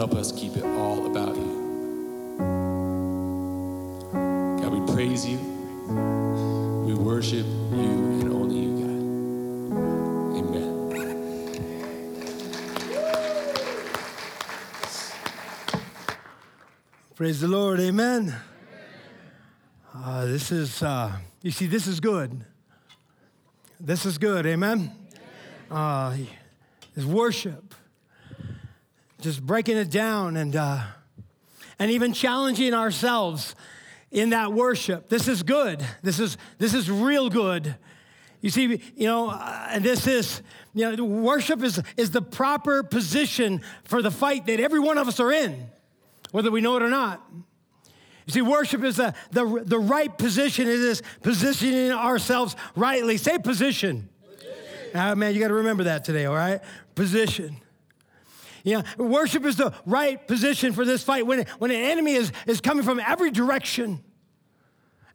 Help us keep it all about you. God, we praise you. We worship you and only you, God. Amen. Praise the Lord. Amen. Uh, this is, uh, you see, this is good. This is good. Amen. Uh, worship. Just breaking it down and, uh, and even challenging ourselves in that worship. This is good. This is, this is real good. You see, you know, uh, and this is, you know, worship is, is the proper position for the fight that every one of us are in whether we know it or not. You see, worship is the, the, the right position. It is positioning ourselves rightly. Say position. Ah, man, you got to remember that today, all right? Position. Yeah, worship is the right position for this fight when, when an enemy is, is coming from every direction.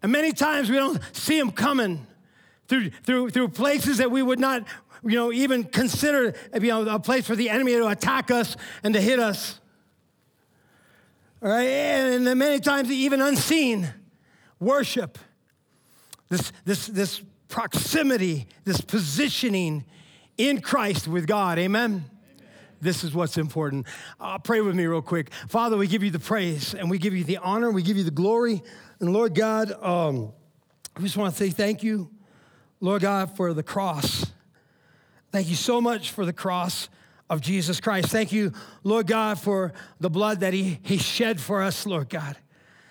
And many times we don't see him coming through, through, through places that we would not, you know, even consider, you know, a place for the enemy to attack us and to hit us. All right, and then many times even unseen worship, this, this, this proximity, this positioning in Christ with God. Amen. This is what's important. Uh, pray with me real quick. Father, we give you the praise and we give you the honor, we give you the glory. And Lord God, um, I just want to say thank you, Lord God, for the cross. Thank you so much for the cross of Jesus Christ. Thank you, Lord God, for the blood that He, he shed for us, Lord God.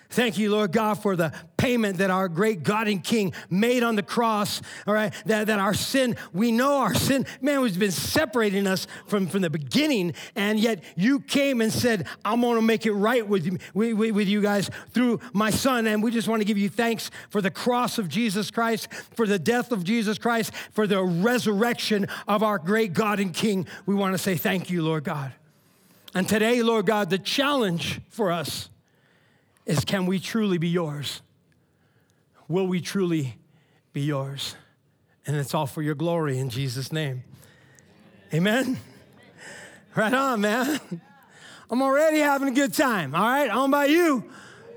Thank you, Lord God, for the payment that our great God and King made on the cross. All right, that, that our sin, we know our sin, man, has been separating us from, from the beginning, and yet you came and said, I'm gonna make it right with you, with, with you guys through my son. And we just wanna give you thanks for the cross of Jesus Christ, for the death of Jesus Christ, for the resurrection of our great God and King. We wanna say thank you, Lord God. And today, Lord God, the challenge for us is can we truly be yours? Will we truly be yours? And it's all for your glory in Jesus' name. Amen? Right on, man. I'm already having a good time, all right? Don't about you,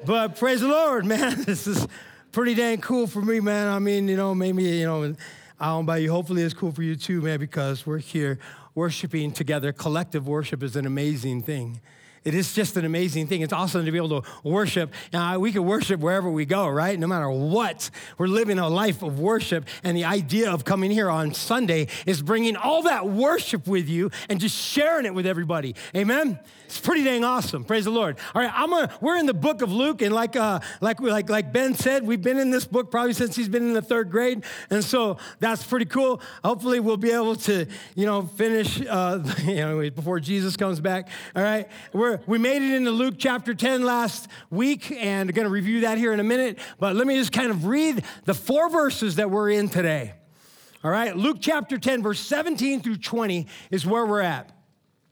but praise the Lord, man. This is pretty dang cool for me, man. I mean, you know, maybe, you know, I don't about you. Hopefully it's cool for you too, man, because we're here worshiping together. Collective worship is an amazing thing. It is just an amazing thing. It's awesome to be able to worship. Now, we can worship wherever we go, right? No matter what. We're living a life of worship. And the idea of coming here on Sunday is bringing all that worship with you and just sharing it with everybody. Amen? It's pretty dang awesome. Praise the Lord. All right, I'm gonna, we're in the book of Luke, and like, uh, like, like, like Ben said, we've been in this book probably since he's been in the third grade. And so that's pretty cool. Hopefully, we'll be able to, you know, finish, uh, before Jesus comes back. All right, we're, we made it into Luke chapter 10 last week, and going to review that here in a minute. But let me just kind of read the four verses that we're in today. All right, Luke chapter 10, verse 17 through 20 is where we're at.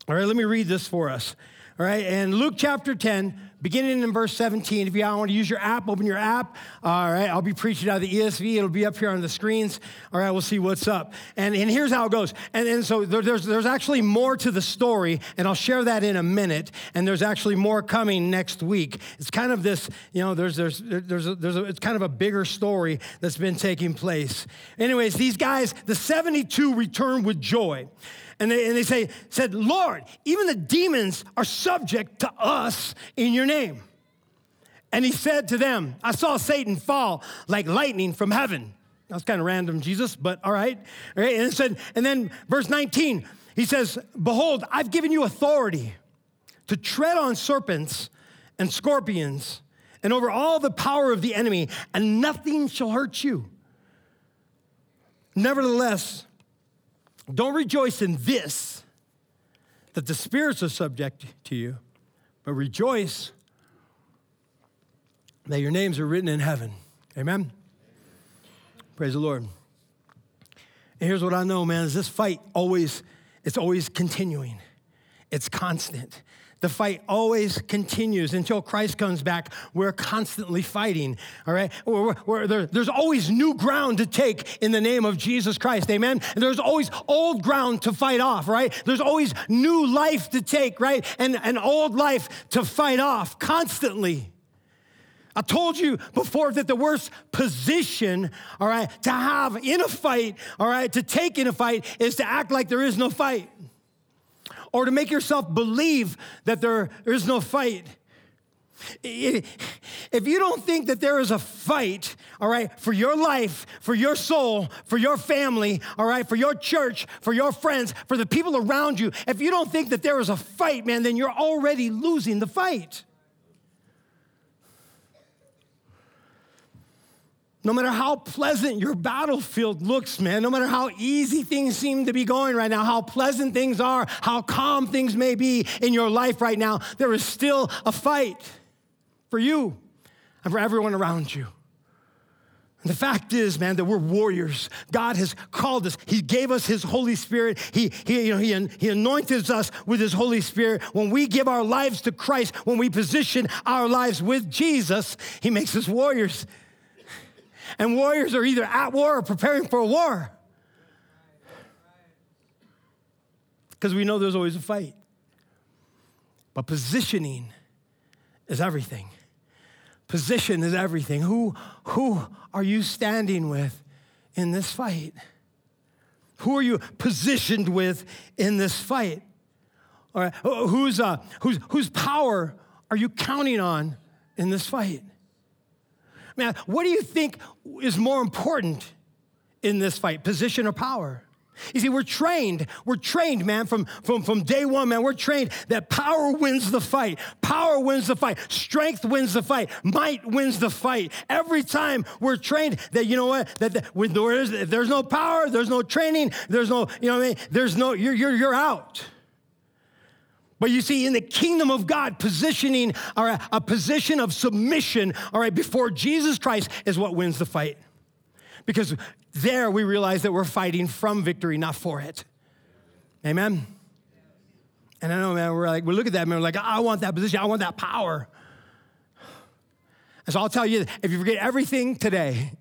All right, let me read this for us. All right, and Luke chapter 10, beginning in verse 17. If you want to use your app, open your app. All right, I'll be preaching out of the ESV. It'll be up here on the screens. All right, we'll see what's up. And, and here's how it goes. And, and so there, there's, there's actually more to the story, and I'll share that in a minute. And there's actually more coming next week. It's kind of this, you know, there's, there's, there's, a, there's a, it's kind of a bigger story that's been taking place. Anyways, these guys, the 72 return with joy. And they, and they say, said, Lord, even the demons are subject to us in your name. And he said to them, I saw Satan fall like lightning from heaven. That's kind of random, Jesus, but all right. All right. And, said, and then verse 19, he says, Behold, I've given you authority to tread on serpents and scorpions and over all the power of the enemy, and nothing shall hurt you. Nevertheless, don't rejoice in this, that the spirits are subject to you, but rejoice that your names are written in heaven. Amen? Praise the Lord. And here's what I know, man, is this fight always, it's always continuing. It's constant. The fight always continues until Christ comes back. We're constantly fighting, all right? We're, we're, there, there's always new ground to take in the name of Jesus Christ, amen? And there's always old ground to fight off, right? There's always new life to take, right? And an old life to fight off constantly. I told you before that the worst position, all right, to have in a fight, all right, to take in a fight is to act like there is no fight or to make yourself believe that there is no fight. If you don't think that there is a fight, all right, for your life, for your soul, for your family, all right, for your church, for your friends, for the people around you, if you don't think that there is a fight, man, then you're already losing the fight. No matter how pleasant your battlefield looks, man, no matter how easy things seem to be going right now, how pleasant things are, how calm things may be in your life right now, there is still a fight for you and for everyone around you. And the fact is, man, that we're warriors. God has called us. He gave us His Holy Spirit. He, he, you know, he, he anointed us with His Holy Spirit. When we give our lives to Christ, when we position our lives with Jesus, He makes us warriors. And warriors are either at war or preparing for a war. Because we know there's always a fight. But positioning is everything. Position is everything. Who, who are you standing with in this fight? Who are you positioned with in this fight? All right, whose, uh, whose, whose power are you counting on in this fight? Man, what do you think is more important in this fight, position or power? You see, we're trained. We're trained, man, from, from, from day one, man. We're trained that power wins the fight. Power wins the fight. Strength wins the fight. Might wins the fight. Every time we're trained that, you know what, that, that when there is, there's no power, there's no training, there's no, you know what I mean? There's no, you're, you're, you're out. But you see, in the kingdom of God, positioning or a position of submission, all right, before Jesus Christ is what wins the fight. Because there we realize that we're fighting from victory, not for it. Amen. And I know, man, we're like, we look at that, man, we're like, I want that position, I want that power. And so I'll tell you, if you forget everything today,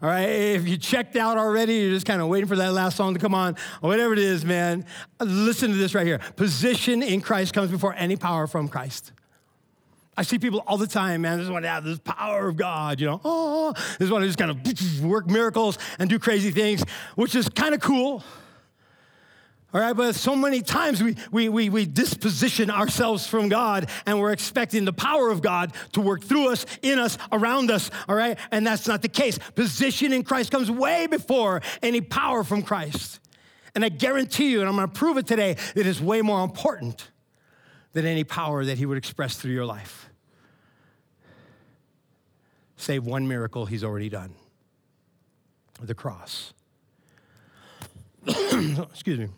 all right, if you checked out already, you're just kind of waiting for that last song to come on, or whatever it is, man, listen to this right here. Position in Christ comes before any power from Christ. I see people all the time, man. They just want to have this power of God, you know. Oh, they just want to just kind of work miracles and do crazy things, which is kind of cool. All right, but so many times we, we, we, we disposition ourselves from God and we're expecting the power of God to work through us, in us, around us, all right? And that's not the case. Position in Christ comes way before any power from Christ. And I guarantee you, and I'm gonna prove it today, it is way more important than any power that He would express through your life. Save one miracle He's already done the cross. Excuse me.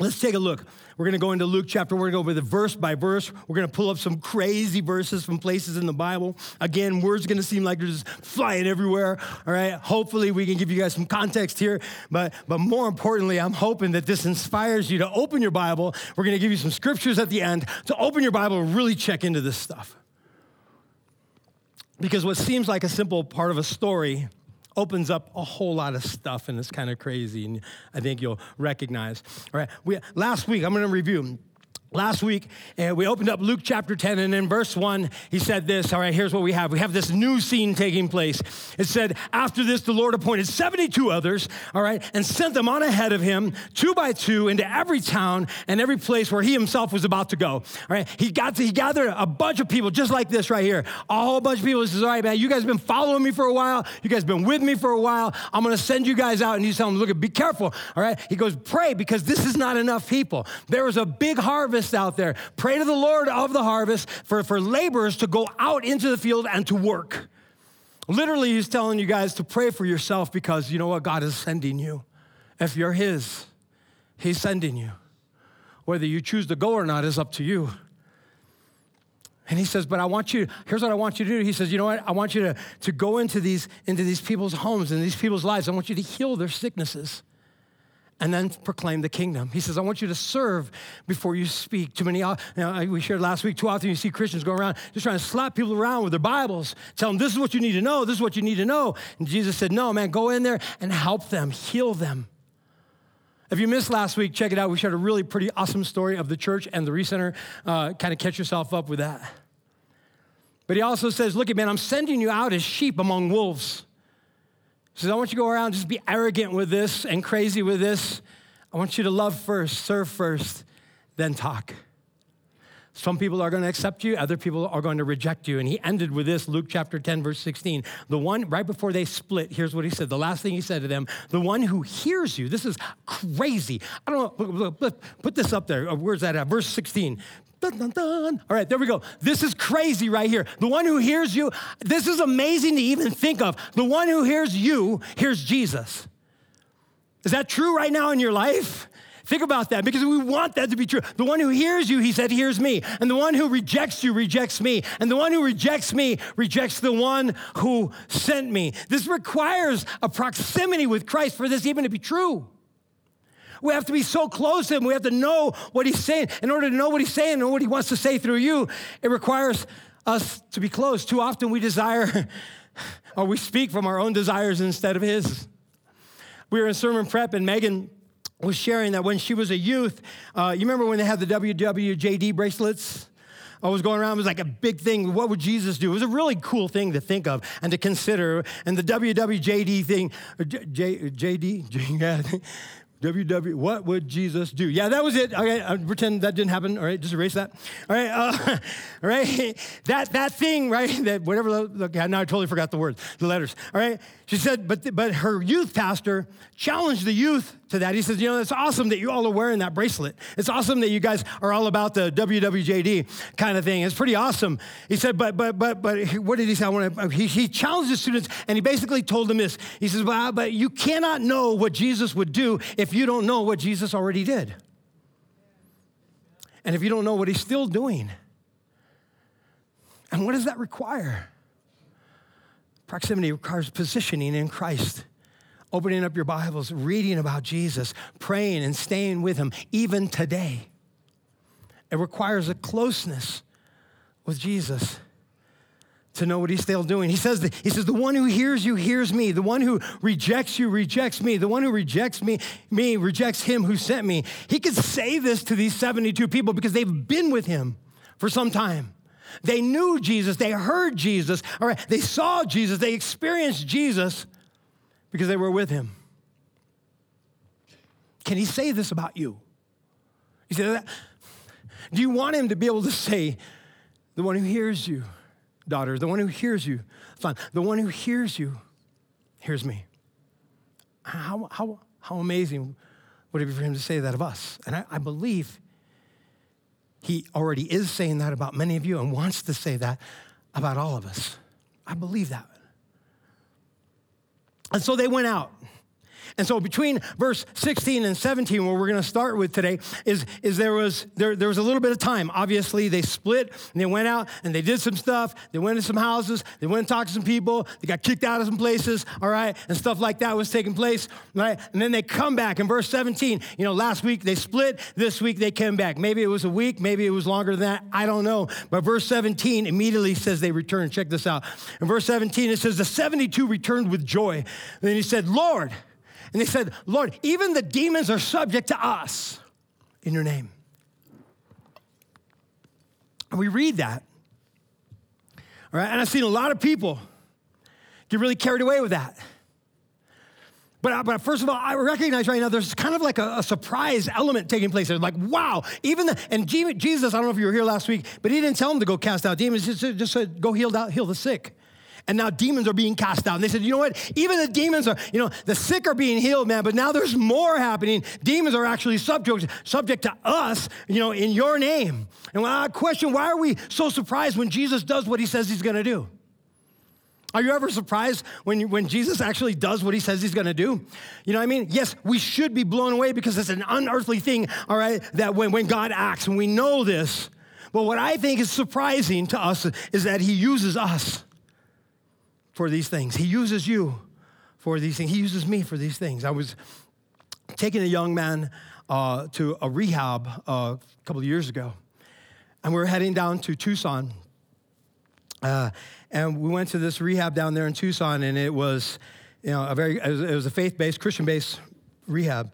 Let's take a look. We're going to go into Luke chapter. We're going to go over the verse by verse. We're going to pull up some crazy verses from places in the Bible. Again, words are going to seem like they're just flying everywhere. All right. Hopefully, we can give you guys some context here. But, but more importantly, I'm hoping that this inspires you to open your Bible. We're going to give you some scriptures at the end to open your Bible and really check into this stuff. Because what seems like a simple part of a story opens up a whole lot of stuff and it's kind of crazy and i think you'll recognize. All right we, last week i'm going to review Last week, uh, we opened up Luke chapter 10, and in verse 1, he said this. All right, here's what we have. We have this new scene taking place. It said, After this, the Lord appointed 72 others, all right, and sent them on ahead of him, two by two, into every town and every place where he himself was about to go. All right, he got to, he gathered a bunch of people just like this right here. A whole bunch of people. He says, All right, man, you guys have been following me for a while. You guys have been with me for a while. I'm going to send you guys out. And he's telling them, Look, be careful. All right, he goes, Pray because this is not enough people. There is a big harvest harvest out there. Pray to the Lord of the harvest for, for laborers to go out into the field and to work. Literally, he's telling you guys to pray for yourself because you know what? God is sending you. If you're His, He's sending you. Whether you choose to go or not is up to you. And he says, but I want you, here's what I want you to do. He says, you know what? I want you to, to go into these, into these people's homes and these people's lives. I want you to heal their sicknesses. And then proclaim the kingdom. He says, I want you to serve before you speak. Too many, you know, we shared last week, too often you see Christians go around just trying to slap people around with their Bibles, tell them, this is what you need to know, this is what you need to know. And Jesus said, no, man, go in there and help them, heal them. If you missed last week, check it out. We shared a really pretty awesome story of the church and the recenter. Uh, kind of catch yourself up with that. But he also says, look, at man, I'm sending you out as sheep among wolves. Says, I want you to go around just be arrogant with this and crazy with this. I want you to love first, serve first, then talk. Some people are going to accept you, other people are going to reject you. And he ended with this Luke chapter 10, verse 16. The one, right before they split, here's what he said. The last thing he said to them, the one who hears you, this is crazy. I don't know, put this up there. Uh, where's that at? Verse 16. Dun, dun, dun. All right, there we go. This is crazy right here. The one who hears you, this is amazing to even think of. The one who hears you hears Jesus. Is that true right now in your life? Think about that because we want that to be true. The one who hears you, he said, hears me. And the one who rejects you rejects me. And the one who rejects me rejects the one who sent me. This requires a proximity with Christ for this even to be true. We have to be so close to him. We have to know what he's saying. In order to know what he's saying and what he wants to say through you, it requires us to be close. Too often we desire or we speak from our own desires instead of his. We were in sermon prep and Megan was sharing that when she was a youth, uh, you remember when they had the WWJD bracelets? I was going around, it was like a big thing. What would Jesus do? It was a really cool thing to think of and to consider. And the WWJD thing, J, JD, yeah, WW, what would Jesus do? Yeah, that was it. Okay, I pretend that didn't happen. All right, just erase that. All right, uh, all right, that that thing, right? That whatever. Okay, now I totally forgot the words, the letters. All right, she said, but but her youth pastor challenged the youth to that. He says, you know, it's awesome that you all are wearing that bracelet. It's awesome that you guys are all about the WWJD kind of thing. It's pretty awesome. He said, but but but but what did he say? I want to. Uh, he, he challenged the students, and he basically told them this. He says, well, but you cannot know what Jesus would do if you don't know what Jesus already did, and if you don't know what he's still doing. And what does that require? Proximity requires positioning in Christ opening up your Bibles, reading about Jesus, praying and staying with him, even today. It requires a closeness with Jesus to know what he's still doing. He says, he says, the one who hears you hears me. The one who rejects you rejects me. The one who rejects me, me rejects him who sent me. He could say this to these 72 people because they've been with him for some time. They knew Jesus. They heard Jesus. All right. They saw Jesus. They experienced Jesus because they were with him. Can he say this about you? You He said, Do you want him to be able to say, the one who hears you, daughter, the one who hears you, son, the one who hears you, hears me? How, how, how amazing would it be for him to say that of us? And I, I believe he already is saying that about many of you and wants to say that about all of us. I believe that. And so they went out. And so between verse 16 and 17, where we're going to start with today, is, is there, was, there, there was a little bit of time. Obviously, they split and they went out and they did some stuff. They went to some houses. They went and talked to some people. They got kicked out of some places, all right? And stuff like that was taking place, right? And then they come back in verse 17. You know, last week they split. This week they came back. Maybe it was a week. Maybe it was longer than that. I don't know. But verse 17 immediately says they returned. Check this out. In verse 17, it says, The 72 returned with joy. And then he said, Lord, and they said, Lord, even the demons are subject to us in your name. And we read that. All right, and I've seen a lot of people get really carried away with that. But, but first of all, I recognize right now there's kind of like a, a surprise element taking place there. Like, wow, even the, and Jesus, I don't know if you were here last week, but he didn't tell them to go cast out demons, just, just said, go heal, heal the sick and now demons are being cast out. And they said, you know what? Even the demons are, you know, the sick are being healed, man, but now there's more happening. Demons are actually subject, subject to us, you know, in your name. And I question, why are we so surprised when Jesus does what he says he's going to do? Are you ever surprised when, when Jesus actually does what he says he's gonna do? You know what I mean? Yes, we should be blown away because it's an unearthly thing, all right, that when, when God acts, and we know this. But what I think is surprising to us is that he uses us for these things. He uses you for these things. He uses me for these things. I was taking a young man uh, to a rehab uh, a couple of years ago. And we were heading down to Tucson. Uh, and we went to this rehab down there in Tucson, and it was, you know, a very, it was, it was a faith-based, Christian-based rehab.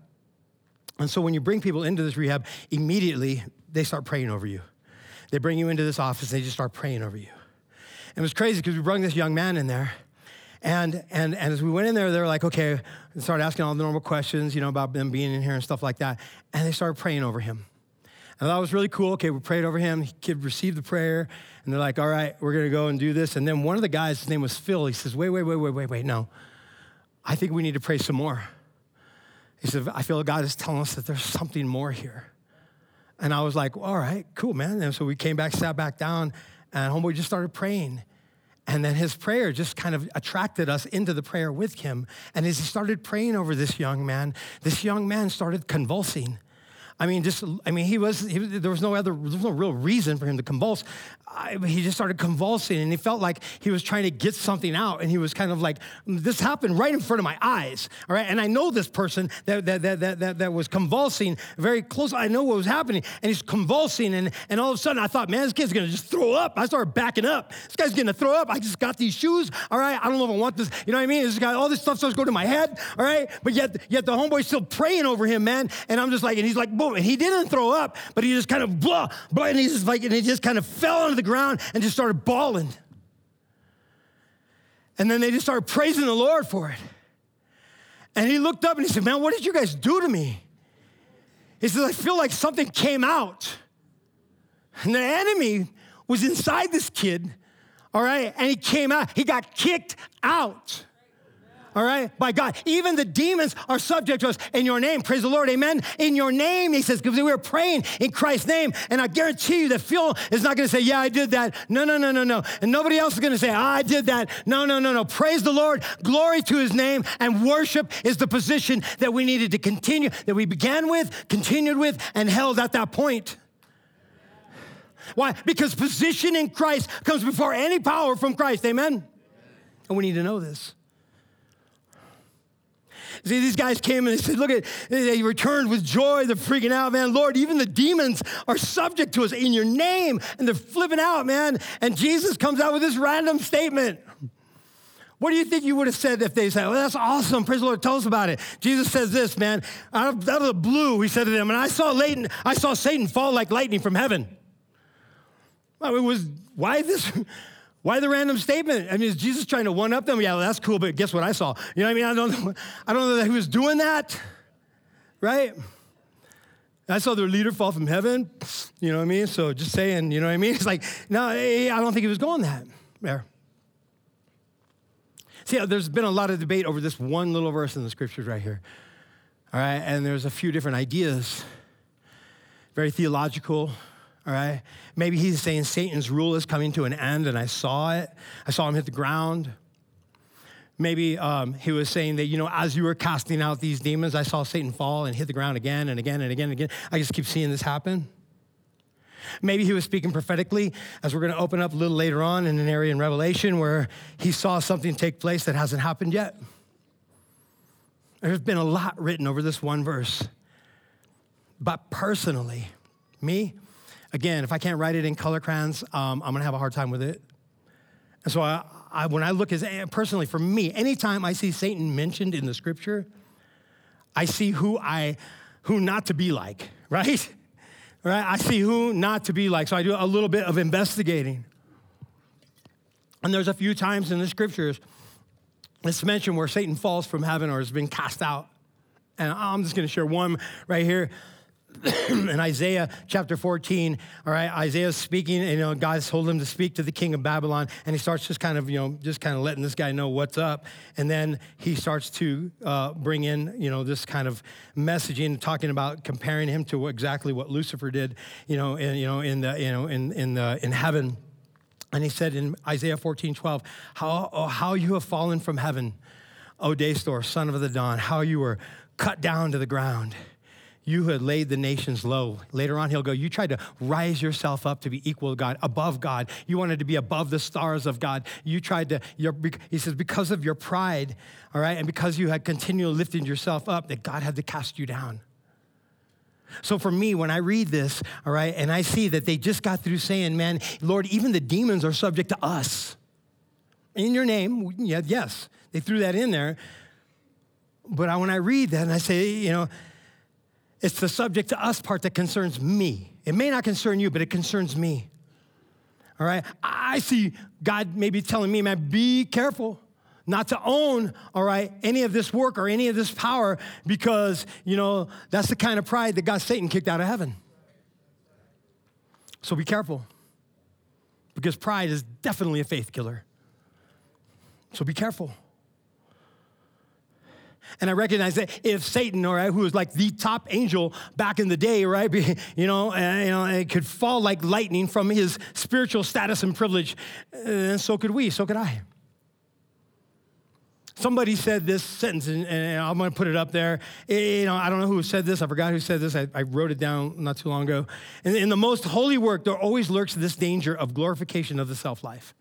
And so when you bring people into this rehab, immediately they start praying over you. They bring you into this office, and they just start praying over you. It was crazy because we brought this young man in there, and, and, and as we went in there, they were like, okay, and started asking all the normal questions, you know, about them being in here and stuff like that. And they started praying over him. And that was really cool. Okay, we prayed over him. He kid received the prayer. And they're like, all right, we're going to go and do this. And then one of the guys, his name was Phil, he says, wait, wait, wait, wait, wait, wait, no. I think we need to pray some more. He said, I feel God is telling us that there's something more here. And I was like, all right, cool, man. And so we came back, sat back down, and homeboy just started praying. And then his prayer just kind of attracted us into the prayer with him. And as he started praying over this young man, this young man started convulsing. I mean, just, I mean, he was, he, there was no other, there was no real reason for him to convulse. I, he just started convulsing and he felt like he was trying to get something out. And he was kind of like, this happened right in front of my eyes. All right. And I know this person that, that, that, that, that, that was convulsing very close. I know what was happening. And he's convulsing. And, and all of a sudden I thought, man, this kid's to just throw up. I started backing up. This guy's to throw up. I just got these shoes. All right. I don't know if I want this. You know what I mean? This guy, all this stuff starts going to my head. All right. But yet, yet the homeboy's still praying over him, man. And I'm just like, and he's like, boom. And he didn't throw up, but he just kind of blah, blah. And he just like, and he just kind of fell onto the ground and just started bawling. And then they just started praising the Lord for it. And he looked up and he said, Man, what did you guys do to me? He said, I feel like something came out. And the enemy was inside this kid, all right? And he came out. He got kicked out all right, by God. Even the demons are subject to us in your name. Praise the Lord, amen. In your name, he says, because we were praying in Christ's name. And I guarantee you that Phil is not going to say, Yeah, I did that. No, no, no, no, no. And nobody else is going to say, ah, I did that. No, no, no, no. Praise the Lord, glory to his name, and worship is the position that we needed to continue, that we began with, continued with, and held at that point. Why? Because position in Christ comes before any power from Christ, amen? And we need to know this. See, these guys came and they said, Look at, they returned with joy. They're freaking out, man. Lord, even the demons are subject to us in your name. And they're flipping out, man. And Jesus comes out with this random statement. What do you think you would have said if they said, Well, that's awesome. Praise the Lord. Tell us about it. Jesus says this, man. Out of, out of the blue, he said to them, and I saw Satan, I saw Satan fall like lightning from heaven. Well, it was, why this? Why the random statement? I mean, is Jesus trying to one up them? Yeah, well, that's cool, but guess what I saw? You know what I mean? I don't know, I don't know that he was doing that, right? I saw their leader fall from heaven, you know what I mean? So just saying, you know what I mean? It's like, no, eh, eh, I don't think he was going that there. See, uh, there's been a lot of debate over this one little verse in the scriptures right here. All right, and there's a few different ideas, very theological, all right? Maybe he's saying Satan's rule is coming to an end and I saw it. I saw him hit the ground. Maybe um, he was saying that, you know, as you were casting out these demons, I saw Satan fall and hit the ground again and again and again and again. I just keep seeing this happen. Maybe he was speaking prophetically, as we're going to open up a little later on in an area in Revelation where he saw something take place that hasn't happened yet. There's been a lot written over this one verse. But personally, me, Again, if I can't write it in color crayons, um, I'm gonna have a hard time with it. And so I, I, when I look as personally for me, anytime I see Satan mentioned in the scripture, I see who I, who not to be like, right? Right? I see who not to be like. So I do a little bit of investigating. And there's a few times in the scriptures it's mentioned where Satan falls from heaven or has been cast out. And I'm just going to share one right here. in Isaiah chapter 14, all right, Isaiah's speaking, and, you know, God's told him to speak to the king of Babylon, and he starts just kind of, you know, just kind of letting this guy know what's up. And then he starts to uh, bring in, you know, this kind of messaging, talking about comparing him to exactly what Lucifer did, you know, in, you know, in the, you know, in, in, the, in heaven. And he said in Isaiah 14, 12, how, oh, how you have fallen from heaven, O Day Star, son of the dawn, how you were cut down to the ground you had laid the nations low. Later on, he'll go, You tried to rise yourself up to be equal to God, above God. You wanted to be above the stars of God. You tried to, he says, because of your pride, all right, and because you had continually lifted yourself up, that God had to cast you down. So for me, when I read this, all right, and I see that they just got through saying, Man, Lord, even the demons are subject to us. In your name, yes, they threw that in there. But when I read that and I say, you know, it's the subject to us part that concerns me. It may not concern you, but it concerns me. All right? I see God maybe telling me, man, be careful not to own, all right, any of this work or any of this power because, you know, that's the kind of pride that got Satan kicked out of heaven. So be careful because pride is definitely a faith killer. So be careful. And I recognize that if Satan, all right, who was like the top angel back in the day, right, you know, uh, you know, it could fall like lightning from his spiritual status and privilege, and uh, so could we, so could I. Somebody said this sentence, and, and I'm going to put it up there. You know, I don't know who said this. I forgot who said this. I, I wrote it down not too long ago. In, in the most holy work, there always lurks this danger of glorification of the self life.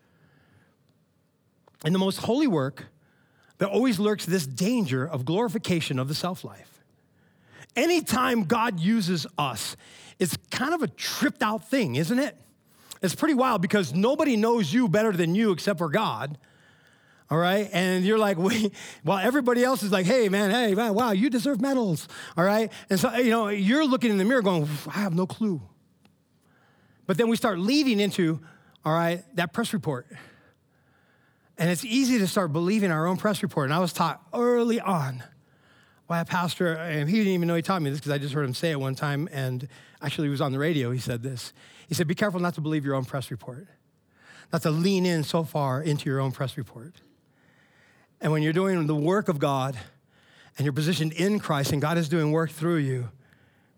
In the most holy work, there always lurks this danger of glorification of the self life. Anytime God uses us, it's kind of a tripped out thing, isn't it? It's pretty wild because nobody knows you better than you except for God. All right. And you're like, wait, while everybody else is like, hey, man, hey, man, wow, you deserve medals. All right. And so, you know, you're looking in the mirror going, I have no clue. But then we start leading into, all right, that press report. And it's easy to start believing our own press report. And I was taught early on by a pastor, and he didn't even know he taught me this because I just heard him say it one time. And actually, he was on the radio. He said this. He said, Be careful not to believe your own press report, not to lean in so far into your own press report. And when you're doing the work of God and you're positioned in Christ and God is doing work through you,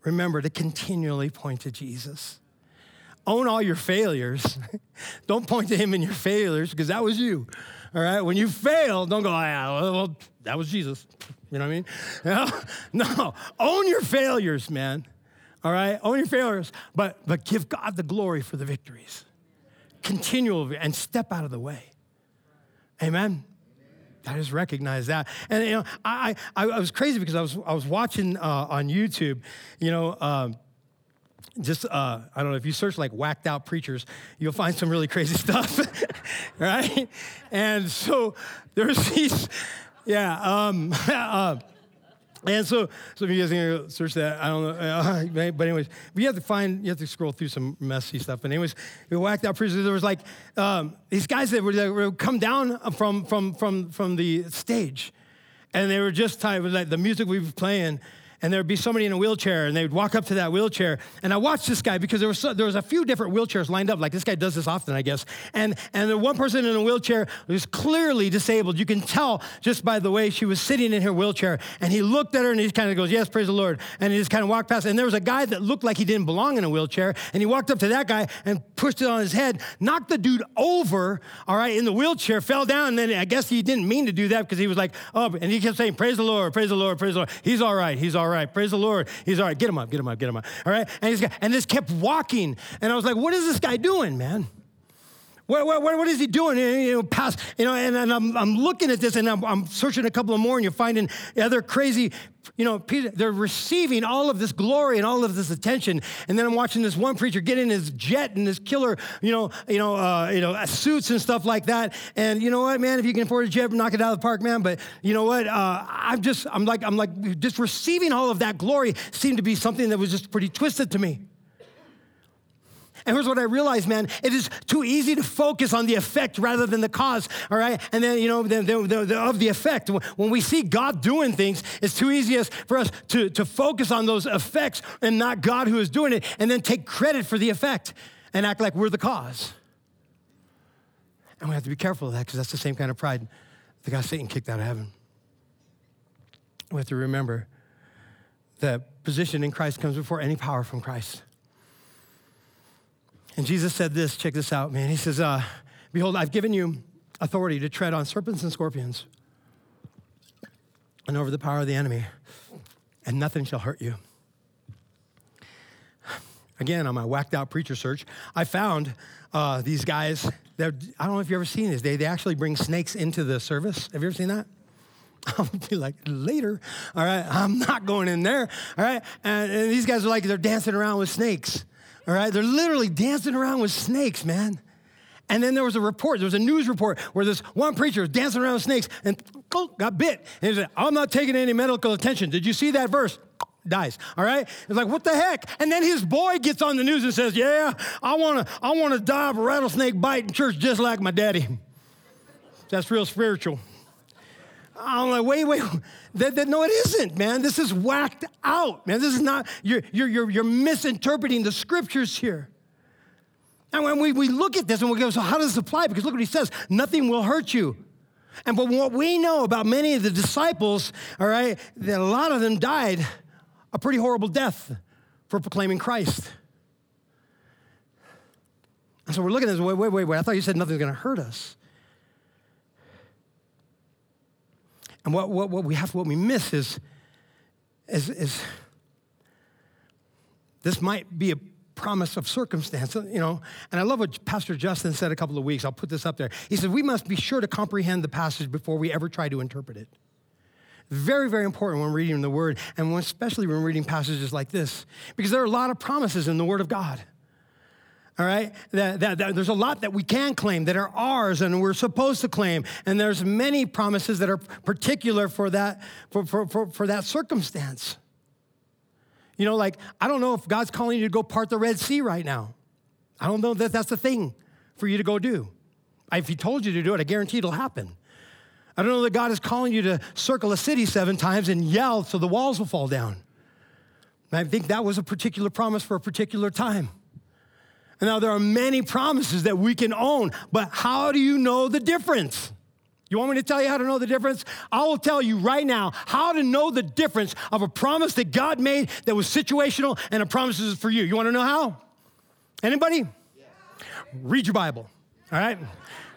remember to continually point to Jesus own all your failures. don't point to him in your failures because that was you. All right. When you fail, don't go, ah, well, that was Jesus. You know what I mean? No, no. Own your failures, man. All right. Own your failures, but but give God the glory for the victories. Continual and step out of the way. Amen. I just recognize that. And you know, I I, I was crazy because I was I was watching uh, on YouTube, you know. Um, just uh, I don't know if you search like whacked out preachers, you'll find some really crazy stuff, right? And so there's these, yeah. Um, uh, and so, so if you guys can search that, I don't know. Uh, but anyways, you have to find, you have to scroll through some messy stuff. But anyways, we whacked out preachers. There was like um, these guys that would, that would come down from from from from the stage, and they were just with like the music we were playing and there'd be somebody in a wheelchair, and they would walk up to that wheelchair. And I watched this guy because there was, so, there was a few different wheelchairs lined up. Like this guy does this often, I guess. And, and the one person in a wheelchair was clearly disabled. You can tell just by the way she was sitting in her wheelchair. And he looked at her and he kind of goes, Yes, praise the Lord. And he just kind of walked past. And there was a guy that looked like he didn't belong in a wheelchair. And he walked up to that guy and pushed it on his head, knocked the dude over, all right, in the wheelchair, fell down. And then I guess he didn't mean to do that because he was like, Oh, and he kept saying, Praise the Lord, praise the Lord, praise the Lord. He's all right, he's all right. Praise the Lord. He's all right. Get him up, get him up, get him up. All right? And, he's, and this kept walking. And I was like, what is this guy doing, man? What, what, what is he doing? You know, past, you know, and, and I'm, I'm looking at this and I'm, I'm, searching a couple of more and you're finding other crazy, you know, people they're receiving all of this glory and all of this attention. And then I'm watching this one preacher get in his jet and his killer, you know, you know, uh, you know, suits and stuff like that. And you know what, man, if you can afford a jet, knock it out of the park, man. But you know what? Uh, I'm just, I'm like, I'm like, just receiving all of that glory seemed to be something that was just pretty twisted to me. And here's what I realized, man. It is too easy to focus on the effect rather than the cause, all right? And then, you know, the, the, the, of the effect. When we see God doing things, it's too easy for us to, to focus on those effects and not God who is doing it, and then take credit for the effect and act like we're the cause. And we have to be careful of that because that's the same kind of pride that got Satan kicked out of heaven. We have to remember that position in Christ comes before any power from Christ. And Jesus said this, check this out, man. He says, uh, Behold, I've given you authority to tread on serpents and scorpions and over the power of the enemy, and nothing shall hurt you. again, on my whacked out preacher search, I found uh, these guys. I don't know if you've ever seen this. They, they actually bring snakes into the service. Have you ever seen that? I'll be like, later. All right, I'm not going in there. All right, and, and these guys are like, they're dancing around with snakes. All right, they're literally dancing around with snakes, man. And then there was a report, there was a news report where this one preacher was dancing around with snakes and got bit. And he said, I'm not taking any medical attention. Did you see that verse? Dies. All right? It's like, what the heck? And then his boy gets on the news and says, Yeah, I wanna, I wanna die of a rattlesnake bite in church just like my daddy. That's real spiritual. I'm like, wait, wait. That, that, no, it isn't, man. This is whacked out, man. This is not, you're, you're, you're, you're misinterpreting the scriptures here. And when we, we look at this and we go, so how does this apply? Because look what he says nothing will hurt you. And but what we know about many of the disciples, all right, that a lot of them died a pretty horrible death for proclaiming Christ. And so we're looking at this, wait, wait, wait, wait. I thought you said nothing's going to hurt us. And what, what, what we have, what we miss is, is, is this might be a promise of circumstance, you know. And I love what Pastor Justin said a couple of weeks. I'll put this up there. He said, We must be sure to comprehend the passage before we ever try to interpret it. Very, very important when reading the Word, and especially when reading passages like this, because there are a lot of promises in the Word of God. All right? That, that, that, there's a lot that we can claim that are ours and we're supposed to claim. And there's many promises that are particular for that, for, for, for, for that circumstance. You know, like, I don't know if God's calling you to go part the Red Sea right now. I don't know that that's the thing for you to go do. If He told you to do it, I guarantee it'll happen. I don't know that God is calling you to circle a city seven times and yell so the walls will fall down. I think that was a particular promise for a particular time. Now there are many promises that we can own, but how do you know the difference? You want me to tell you how to know the difference? I will tell you right now how to know the difference of a promise that God made that was situational and a promise is for you. You want to know how? Anybody? Yeah. Read your Bible. All right?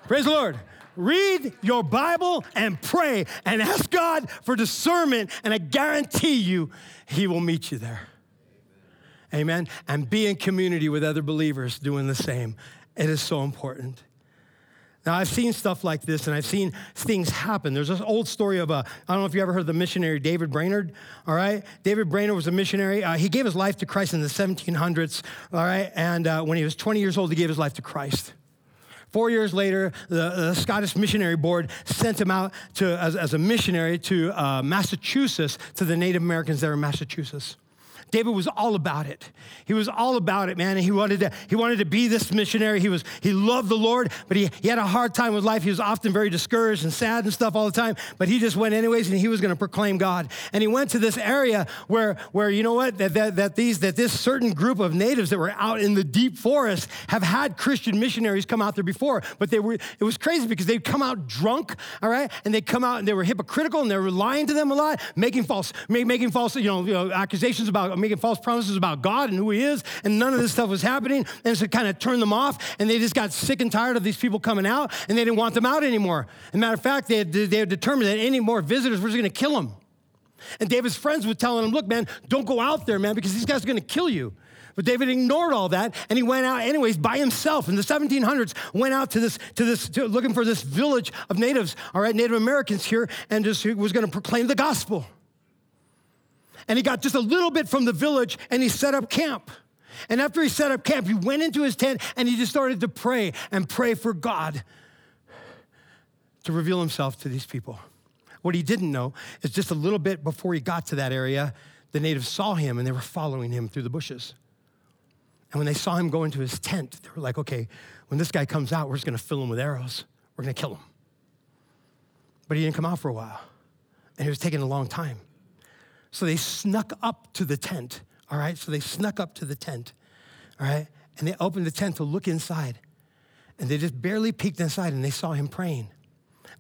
Praise the Lord. Read your Bible and pray and ask God for discernment, and I guarantee you, He will meet you there. Amen. And be in community with other believers doing the same. It is so important. Now, I've seen stuff like this and I've seen things happen. There's this old story of a, I don't know if you ever heard of the missionary David Brainerd, all right? David Brainerd was a missionary. Uh, he gave his life to Christ in the 1700s, all right? And uh, when he was 20 years old, he gave his life to Christ. Four years later, the, the Scottish Missionary Board sent him out to, as, as a missionary to uh, Massachusetts, to the Native Americans there in Massachusetts. David was all about it. He was all about it, man. And he wanted to, he wanted to be this missionary. He was, he loved the Lord, but he, he had a hard time with life. He was often very discouraged and sad and stuff all the time. But he just went anyways, and he was going to proclaim God. And he went to this area where, where you know what, that, that, that these, that this certain group of natives that were out in the deep forest have had Christian missionaries come out there before. But they were, it was crazy because they'd come out drunk, all right, and they'd come out and they were hypocritical and they were lying to them a lot, making false, making false, you know, you know accusations about making false promises about God and who He is, and none of this stuff was happening. And so it kind of turned them off, and they just got sick and tired of these people coming out, and they didn't want them out anymore. As a matter of fact, they had, they had determined that any more visitors were just going to kill them. And David's friends were telling him, Look, man, don't go out there, man, because these guys are going to kill you. But David ignored all that and he went out anyways by himself in the 1700s, went out to this, to this, to looking for this village of natives, all right, Native Americans here, and just was going to proclaim the gospel and he got just a little bit from the village and he set up camp. And after he set up camp, he went into his tent and he just started to pray and pray for God to reveal himself to these people. What he didn't know is just a little bit before he got to that area, the natives saw him and they were following him through the bushes. And when they saw him go into his tent, they were like, okay, when this guy comes out, we're just gonna fill him with arrows. We're gonna kill him. But he didn't come out for a while. And it was taking a long time. So they snuck up to the tent, all right? So they snuck up to the tent, all right? And they opened the tent to look inside. And they just barely peeked inside and they saw him praying.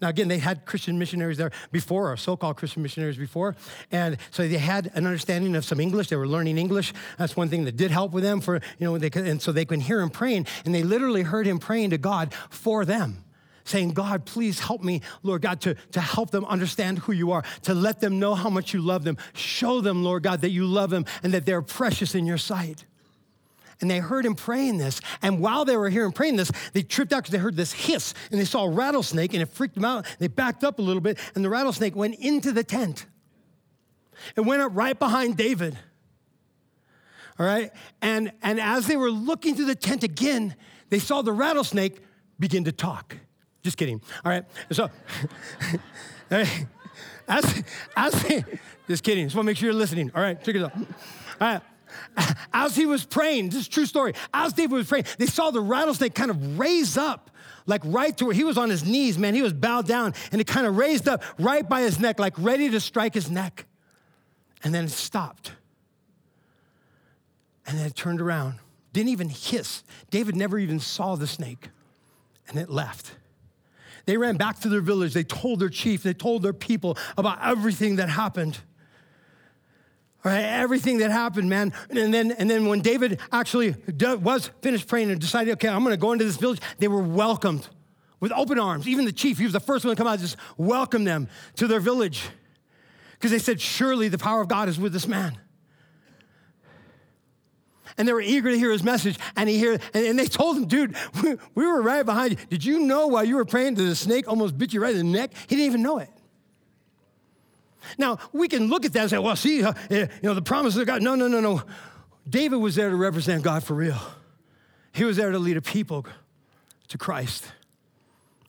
Now, again, they had Christian missionaries there before, or so called Christian missionaries before. And so they had an understanding of some English. They were learning English. That's one thing that did help with them for, you know, they could, and so they could hear him praying. And they literally heard him praying to God for them saying, God, please help me, Lord God, to, to help them understand who you are, to let them know how much you love them. Show them, Lord God, that you love them and that they're precious in your sight. and they heard him praying this. And while they were hearing praying this, they tripped out because they heard this hiss and they saw a rattlesnake and it freaked them out. They backed up a little bit and the rattlesnake went into the tent. It went up right behind David. All right? And, and as they were looking through the tent again, they saw the rattlesnake begin to talk. Just kidding. All right? So, as, as they, just kidding. Just want to make sure you're listening. All right, check it out. All right. As he was praying, this is true story. As David was praying, they saw the rattlesnake kind of raise up, like right to where he was on his knees, man. He was bowed down, and it kind of raised up right by his neck, like ready to strike his neck. And then it stopped. And then it turned around, didn't even hiss. David never even saw the snake, and it left. They ran back to their village. They told their chief, they told their people about everything that happened. All right, everything that happened, man. And then, and then when David actually was finished praying and decided, okay, I'm gonna go into this village, they were welcomed with open arms. Even the chief, he was the first one to come out, just welcome them to their village. Because they said, surely the power of God is with this man and they were eager to hear his message. And he hear, and, they told him, dude, we, we, were right behind you. Did you know while you were praying that the snake almost bit you right in the neck? He didn't even know it. Now we can look at that and say, well, see, uh, you know, the promises of God. No, no, no, no. David was there to represent God for real. He was there to lead a people to Christ.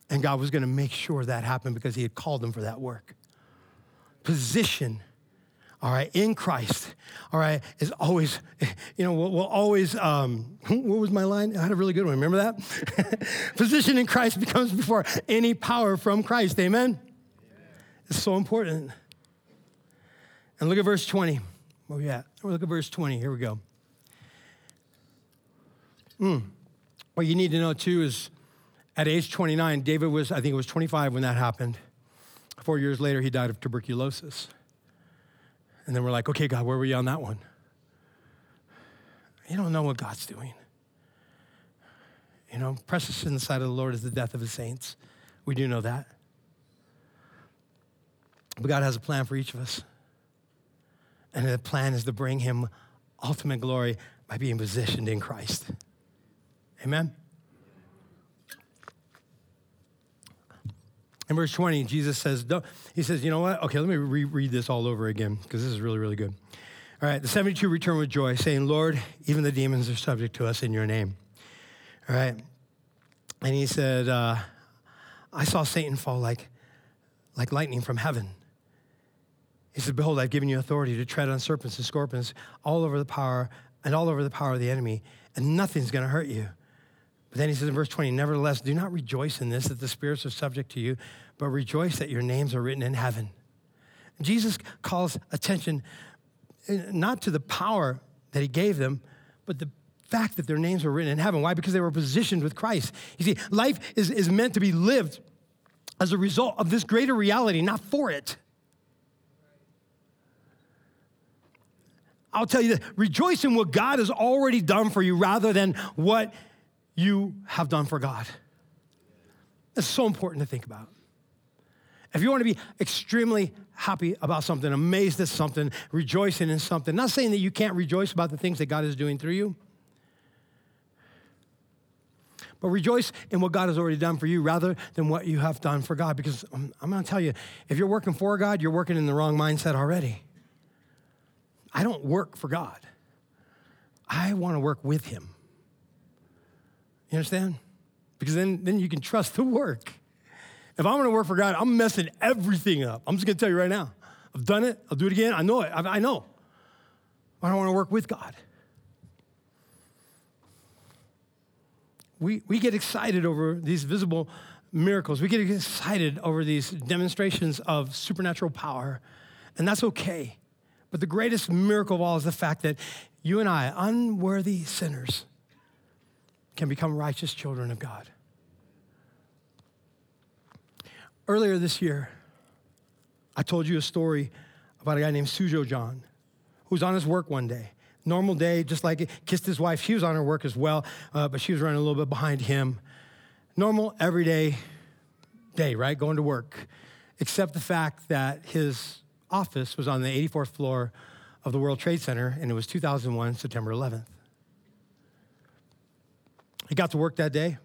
And God was going to make sure that happened because he had called him for that work. Position all right, in Christ, all right, is always, you know, we'll, always, um, what was my line? I had a really good one. Remember that? Position in Christ becomes before any power from Christ. Amen? It's so important. And look at verse 20. Where we at? Look at verse 20. Here we go. Mm. What you need to know too is at age 29, David was, I think it was 25 when that happened. Four years later, he died of tuberculosis. And then we're like, okay, God, where were you on that one? You don't know what God's doing. You know, precious in the sight of the Lord is the death of his saints. We do know that. But God has a plan for each of us. And the plan is to bring him ultimate glory by being positioned in Christ. Amen? In verse 20, Jesus says, He says, You know what? Okay, let me reread this all over again because this is really, really good. All right, the 72 return with joy, saying, Lord, even the demons are subject to us in your name. All right. And he said, uh, I saw Satan fall like, like lightning from heaven. He said, Behold, I've given you authority to tread on serpents and scorpions all over the power and all over the power of the enemy, and nothing's going to hurt you. But then he says in verse 20, Nevertheless, do not rejoice in this, that the spirits are subject to you, but rejoice that your names are written in heaven. Jesus calls attention eh, not to the power that he gave them, but the fact that their names were written in heaven. Why? Because they were positioned with Christ. You see, life is, is meant to be lived as a result of this greater reality, not for it. I'll tell you this rejoice in what God has already done for you rather than what you have done for God. It's so important to think about. If you want to be extremely happy about something, amazed at something, rejoicing in something, not saying that you can't rejoice about the things that God is doing through you, but rejoice in what God has already done for you rather than what you have done for God. Because I'm, I'm going to tell you, if you're working for God, you're working in the wrong mindset already. I don't work for God, I want to work with Him. You understand? Because then, then you can trust the work. If I'm gonna work for God, I'm messing everything up. I'm just gonna tell you right now. I've done it, I'll do it again. I know it, I, I know. I don't wanna work with God. We, we get excited over these visible miracles. We get excited over these demonstrations of supernatural power, and that's okay. But the greatest miracle of all is the fact that you and I, unworthy sinners, can become righteous children of God. Earlier this year, I told you a story about a guy named Sujo John who was on his work one day. Normal day, just like it, kissed his wife. She was on her work as well, uh, but she was running a little bit behind him. Normal, everyday day, right? Going to work, except the fact that his office was on the 84th floor of the World Trade Center, and it was 2001, September 11th. He got to work that day.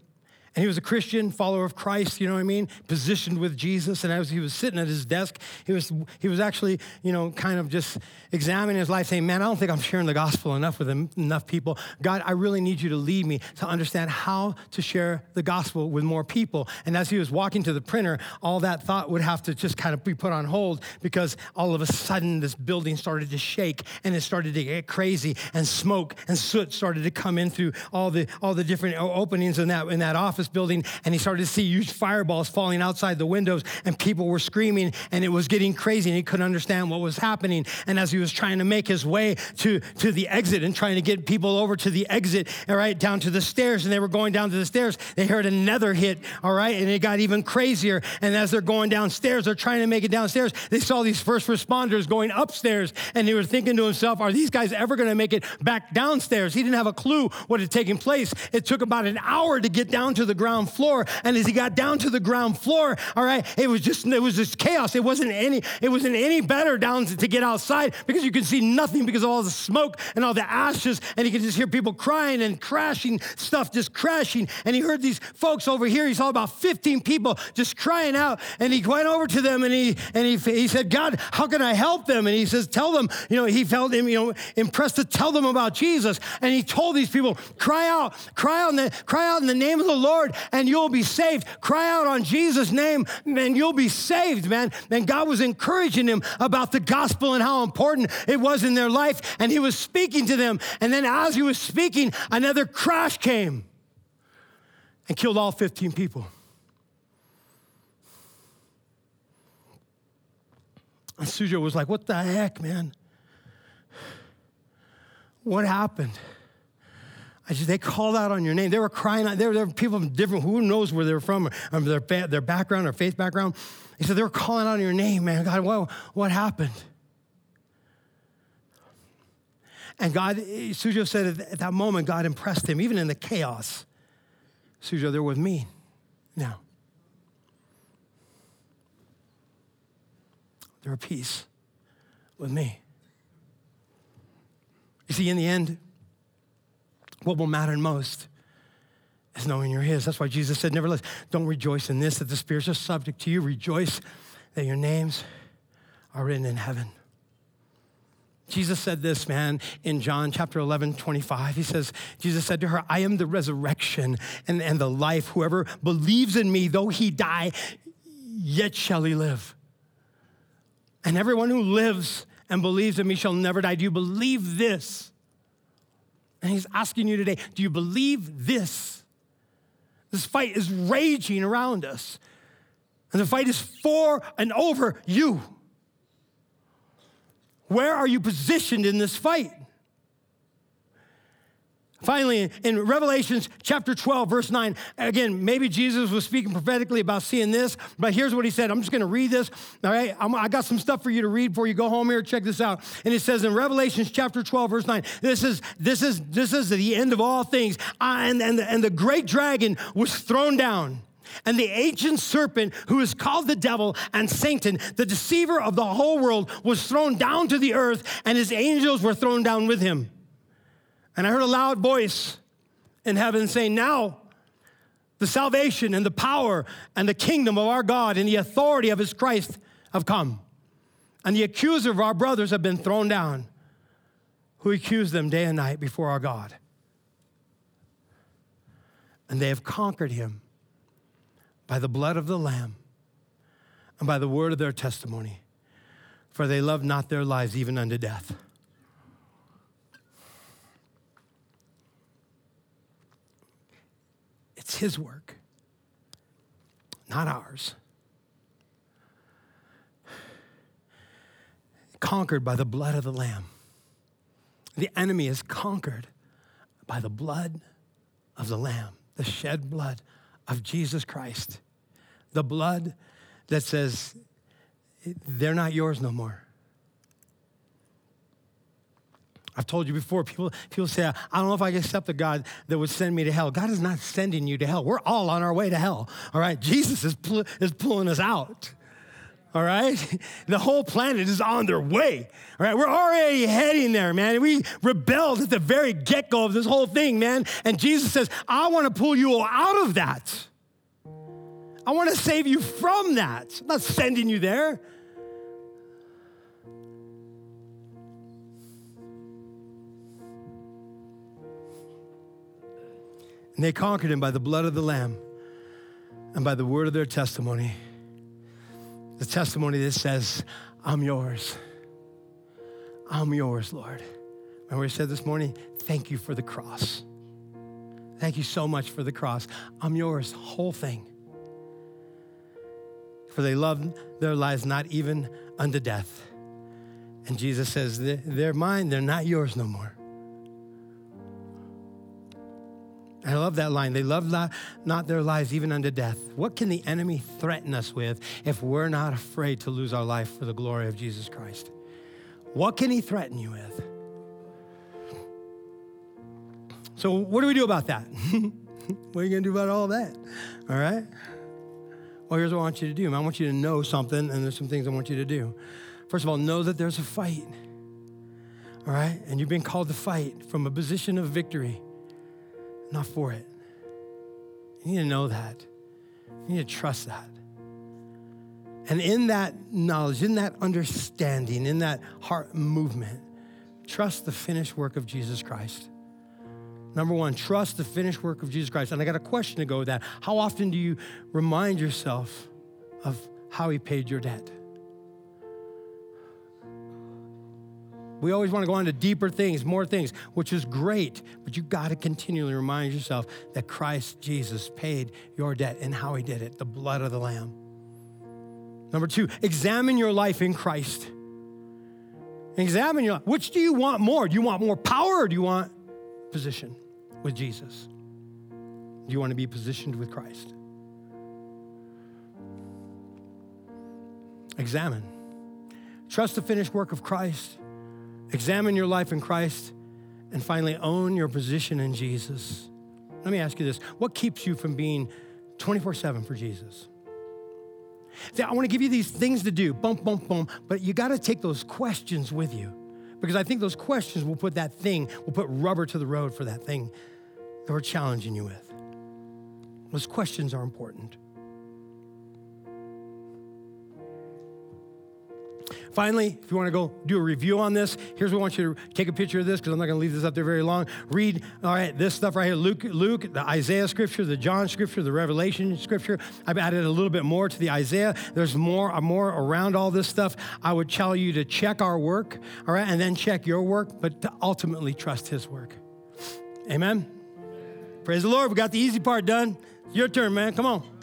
And he was a Christian, follower of Christ, you know what I mean? Positioned with Jesus. And as he was sitting at his desk, he was, he was actually, you know, kind of just examining his life, saying, Man, I don't think I'm sharing the gospel enough with enough people. God, I really need you to lead me to understand how to share the gospel with more people. And as he was walking to the printer, all that thought would have to just kind of be put on hold because all of a sudden this building started to shake and it started to get crazy and smoke and soot started to come in through all the all the different openings in that in that office office building and he started to see huge fireballs falling outside the windows and people were screaming and it was getting crazy and he couldn't understand what was happening. And as he was trying to make his way to, to the exit and trying to get people over to the exit, all right, down to the stairs, and they were going down to the stairs, they heard another hit, all right, and it got even crazier. And as they're going downstairs, they're trying to make it downstairs, they saw these first responders going upstairs and he was thinking to himself, are these guys ever going to make it back downstairs? He didn't have a clue what had taken place. It took about an hour to get down to the ground floor. And as he got down to the ground floor, all right, it was just it was just chaos. It wasn't any it wasn't any better down to, to get outside because you could see nothing because of all the smoke and all the ashes, and he could just hear people crying and crashing stuff just crashing. And he heard these folks over here. He saw about 15 people just crying out, and he went over to them and he and he he said, God, how can I help them? And he says, Tell them, you know, he felt him, you know, impressed to tell them about Jesus. And he told these people, cry out, cry out in the cry out in the name of the Lord Lord and you'll be saved. Cry out on Jesus' name and you'll be saved, man. And God was encouraging him about the gospel and how important it was in their life. And he was speaking to them. And then as he was speaking, another crash came and killed all 15 people. And Sujo was like, What the heck, man? What happened? I said, they called out on your name. They were crying out. There, were people from different, who knows where they're from, or their, their background or faith background. He said, they were calling out on your name, man. God, what, what happened? And God, Sujo said at that moment, God impressed him, even in the chaos. Sujo, they're with me now. They're at peace with me. You see, in the end, what will matter most is knowing you're His. That's why Jesus said, Nevertheless, don't rejoice in this, that the spirits are subject to you. Rejoice that your names are written in heaven. Jesus said this, man, in John chapter 11, 25. He says, Jesus said to her, I am the resurrection and, and the life. Whoever believes in me, though he die, yet shall he live. And everyone who lives and believes in me shall never die. Do you believe this? And he's asking you today do you believe this? This fight is raging around us. And the fight is for and over you. Where are you positioned in this fight? Finally, in Revelations chapter 12, verse 9, again, maybe Jesus was speaking prophetically about seeing this, but here's what he said. I'm just going to read this. All right, i got some stuff for you to read before you go home here. Check this out. And it says in Revelations chapter 12, verse 9, this is this is this is the end of all things. And, and, and the great dragon was thrown down. And the ancient serpent, who is called the devil and Satan, the deceiver of the whole world, was thrown down to the earth, and his angels were thrown down with him. And I heard a loud voice in heaven saying, Now the salvation and the power and the kingdom of our God and the authority of his Christ have come. And the accuser of our brothers have been thrown down, who accused them day and night before our God. And they have conquered him by the blood of the Lamb and by the word of their testimony, for they love not their lives even unto death. His work, not ours. Conquered by the blood of the Lamb. The enemy is conquered by the blood of the Lamb, the shed blood of Jesus Christ. The blood that says, they're not yours no more. I've told you before, people, people say, I don't know if I can accept a God that would send me to hell. God is not sending you to hell. We're all on our way to hell, all right? Jesus is, is pulling us out. All right? The whole planet is on their way. All right? We're already heading there, man. We rebelled at the very get go of this whole thing, man. And Jesus says, I want to pull you out of that. I want to save you from that. I'm not sending you there. And they conquered him by the blood of the Lamb and by the word of their testimony. The testimony that says, I'm yours. I'm yours, Lord. Remember, we said this morning, thank you for the cross. Thank you so much for the cross. I'm yours, whole thing. For they loved their lives not even unto death. And Jesus says, they're mine, they're not yours no more. I love that line. They love not, not their lives even unto death. What can the enemy threaten us with if we're not afraid to lose our life for the glory of Jesus Christ? What can he threaten you with? So, what do we do about that? what are you going to do about all that? All right? Well, here's what I want you to do. I want you to know something, and there's some things I want you to do. First of all, know that there's a fight. All right? And you've been called to fight from a position of victory not for it. You need to know that. You need to trust that. And in that knowledge, in that understanding, in that heart movement, trust the finished work of Jesus Christ. Number one, trust the finished work of Jesus Christ. And I got a question to go with that. How often do you remind yourself of how he paid your debt? We always want to go on to deeper things, more things, which is great, but you got to continually remind yourself that Christ Jesus paid your debt and how he did it the blood of the Lamb. Number two, examine your life in Christ. Examine your life. Which do you want more? Do you want more power or do you want position with Jesus? Do you want to be positioned with Christ? Examine. Trust the finished work of Christ. Examine your life in Christ and finally own your position in Jesus. Let me ask you this what keeps you from being 24 7 for Jesus? See, I want to give you these things to do, bump, bump, bump, but you got to take those questions with you because I think those questions will put that thing, will put rubber to the road for that thing that we're challenging you with. Those questions are important. Finally, if you want to go do a review on this, here's what I want you to take a picture of this because I'm not going to leave this up there very long. Read, all right, this stuff right here Luke, Luke, the Isaiah scripture, the John scripture, the Revelation scripture. I've added a little bit more to the Isaiah. There's more, uh, more around all this stuff. I would tell you to check our work, all right, and then check your work, but to ultimately trust His work. Amen. Praise the Lord. We got the easy part done. Your turn, man. Come on.